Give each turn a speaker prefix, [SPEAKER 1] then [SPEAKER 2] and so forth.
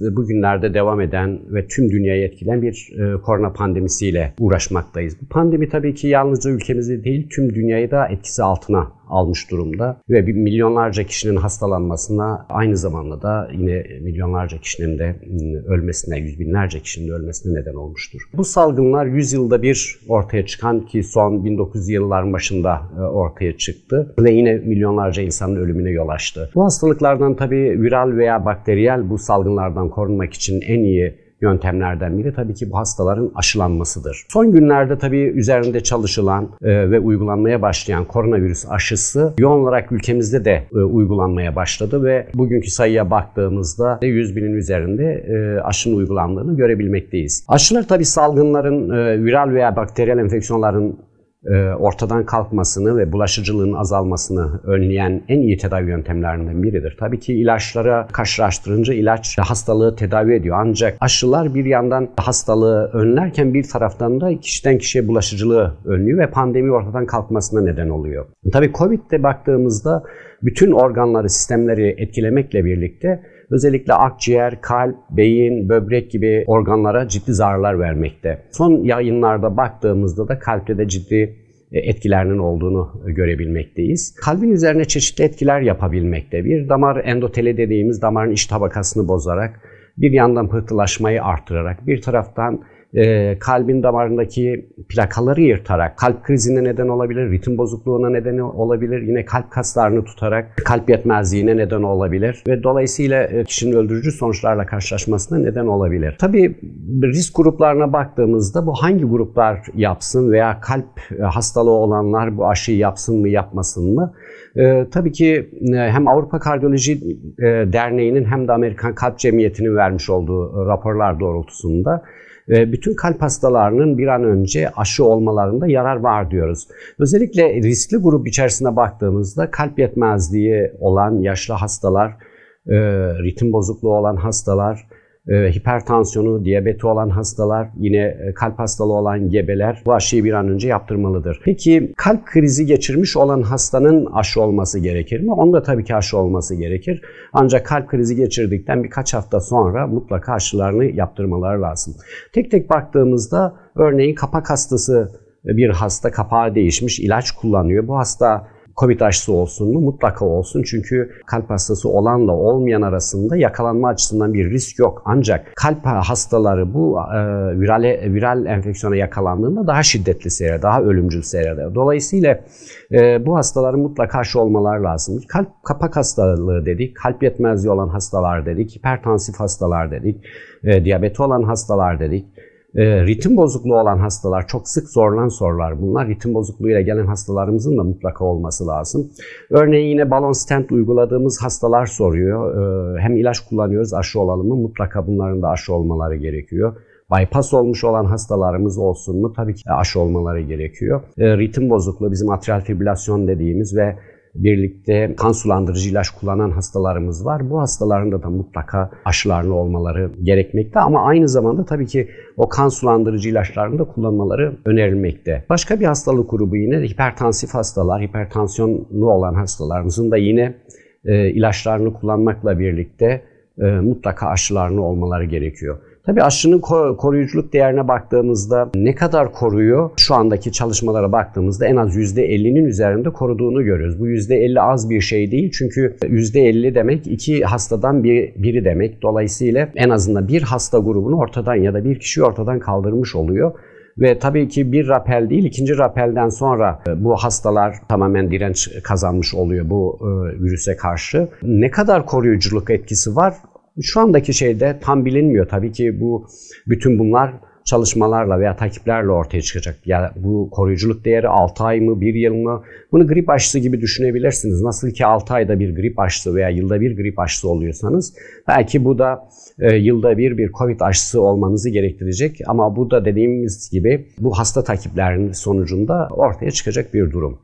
[SPEAKER 1] Bugünlerde devam eden ve tüm dünyayı etkileyen bir e, korona pandemisiyle uğraşmaktayız. Bu pandemi tabii ki yalnızca ülkemizi değil tüm dünyayı da etkisi altına almış durumda ve bir milyonlarca kişinin hastalanmasına aynı zamanda da yine milyonlarca kişinin de ıı, ölmesine, yüz binlerce kişinin ölmesine neden olmuştur. Bu salgınlar 100 yılda bir ortaya çıkan ki son 1900 yılların başında e, ortaya çıktı ve yine milyonlarca insanın ölümüne yol açtı. Bu hastalıklardan tabii viral veya bakteriyel bu salgınlardan korunmak için en iyi yöntemlerden biri tabii ki bu hastaların aşılanmasıdır. Son günlerde tabii üzerinde çalışılan e, ve uygulanmaya başlayan koronavirüs aşısı yoğun olarak ülkemizde de e, uygulanmaya başladı ve bugünkü sayıya baktığımızda 100 binin üzerinde e, aşının uygulandığını görebilmekteyiz. Aşılar tabii salgınların, viral veya bakteriyel enfeksiyonların ortadan kalkmasını ve bulaşıcılığın azalmasını önleyen en iyi tedavi yöntemlerinden biridir. Tabii ki ilaçlara karşılaştırınca ilaç hastalığı tedavi ediyor. Ancak aşılar bir yandan hastalığı önlerken bir taraftan da kişiden kişiye bulaşıcılığı önlüyor ve pandemi ortadan kalkmasına neden oluyor. Tabii Covid'de baktığımızda bütün organları, sistemleri etkilemekle birlikte özellikle akciğer, kalp, beyin, böbrek gibi organlara ciddi zararlar vermekte. Son yayınlarda baktığımızda da kalpte de ciddi e, etkilerinin olduğunu görebilmekteyiz. Kalbin üzerine çeşitli etkiler yapabilmekte. Bir damar endoteli dediğimiz damarın iç tabakasını bozarak, bir yandan pıhtılaşmayı artırarak, bir taraftan e, kalbin damarındaki plakaları yırtarak kalp krizine neden olabilir, ritim bozukluğuna neden olabilir, yine kalp kaslarını tutarak kalp yetmezliğine neden olabilir ve dolayısıyla e, kişinin öldürücü sonuçlarla karşılaşmasına neden olabilir. Tabii risk gruplarına baktığımızda bu hangi gruplar yapsın veya kalp e, hastalığı olanlar bu aşıyı yapsın mı yapmasın mı? Ee, tabii ki e, hem Avrupa Kardiyoloji e, Derneği'nin hem de Amerikan Kalp Cemiyeti'nin vermiş olduğu raporlar doğrultusunda bütün kalp hastalarının bir an önce aşı olmalarında yarar var diyoruz. Özellikle riskli grup içerisine baktığımızda kalp yetmezliği olan yaşlı hastalar, e, ritim bozukluğu olan hastalar, hipertansiyonu, diyabeti olan hastalar, yine e, kalp hastalığı olan gebeler bu aşıyı bir an önce yaptırmalıdır. Peki kalp krizi geçirmiş olan hastanın aşı olması gerekir mi? Onda tabii ki aşı olması gerekir. Ancak kalp krizi geçirdikten birkaç hafta sonra mutlaka aşılarını yaptırmaları lazım. Tek tek baktığımızda örneğin kapak hastası bir hasta kapağı değişmiş ilaç kullanıyor. Bu hasta Covid aşısı olsun mu? Mutlaka olsun. Çünkü kalp hastası olanla olmayan arasında yakalanma açısından bir risk yok. Ancak kalp hastaları bu e, viral, viral enfeksiyona yakalandığında daha şiddetli seyreder, daha ölümcül seyreder. Dolayısıyla e, bu hastaların mutlaka aşı olmalar lazım. Kalp kapak hastalığı dedik, kalp yetmezliği olan hastalar dedik, hipertansif hastalar dedik, e, diyabeti olan hastalar dedik. E, ritim bozukluğu olan hastalar çok sık sorulan sorular bunlar. Ritim bozukluğuyla gelen hastalarımızın da mutlaka olması lazım. Örneğin yine balon stent uyguladığımız hastalar soruyor. E, hem ilaç kullanıyoruz aşı olalım mı? Mutlaka bunların da aşı olmaları gerekiyor bypass olmuş olan hastalarımız olsun mu? Tabii ki aşı olmaları gerekiyor. E, ritim bozukluğu bizim atrial fibrilasyon dediğimiz ve birlikte kan sulandırıcı ilaç kullanan hastalarımız var. Bu hastaların da mutlaka aşılarını olmaları gerekmekte ama aynı zamanda tabii ki o kan sulandırıcı ilaçlarını da kullanmaları önerilmekte. Başka bir hastalık grubu yine hipertansif hastalar, hipertansiyonlu olan hastalarımızın da yine e, ilaçlarını kullanmakla birlikte e, mutlaka aşılarını olmaları gerekiyor. Tabii aşının koruyuculuk değerine baktığımızda ne kadar koruyor? Şu andaki çalışmalara baktığımızda en az %50'nin üzerinde koruduğunu görüyoruz. Bu %50 az bir şey değil çünkü %50 demek iki hastadan bir, biri demek. Dolayısıyla en azından bir hasta grubunu ortadan ya da bir kişiyi ortadan kaldırmış oluyor. Ve tabii ki bir rapel değil, ikinci rapelden sonra e, bu hastalar tamamen direnç kazanmış oluyor bu e, virüse karşı. Ne kadar koruyuculuk etkisi var? Şu andaki şeyde tam bilinmiyor. Tabii ki bu bütün bunlar çalışmalarla veya takiplerle ortaya çıkacak. Ya bu koruyuculuk değeri 6 ay mı, 1 yıl mı? Bunu grip aşısı gibi düşünebilirsiniz. Nasıl ki 6 ayda bir grip aşısı veya yılda bir grip aşısı oluyorsanız belki bu da e, yılda bir bir COVID aşısı olmanızı gerektirecek. Ama bu da dediğimiz gibi bu hasta takiplerinin sonucunda ortaya çıkacak bir durum.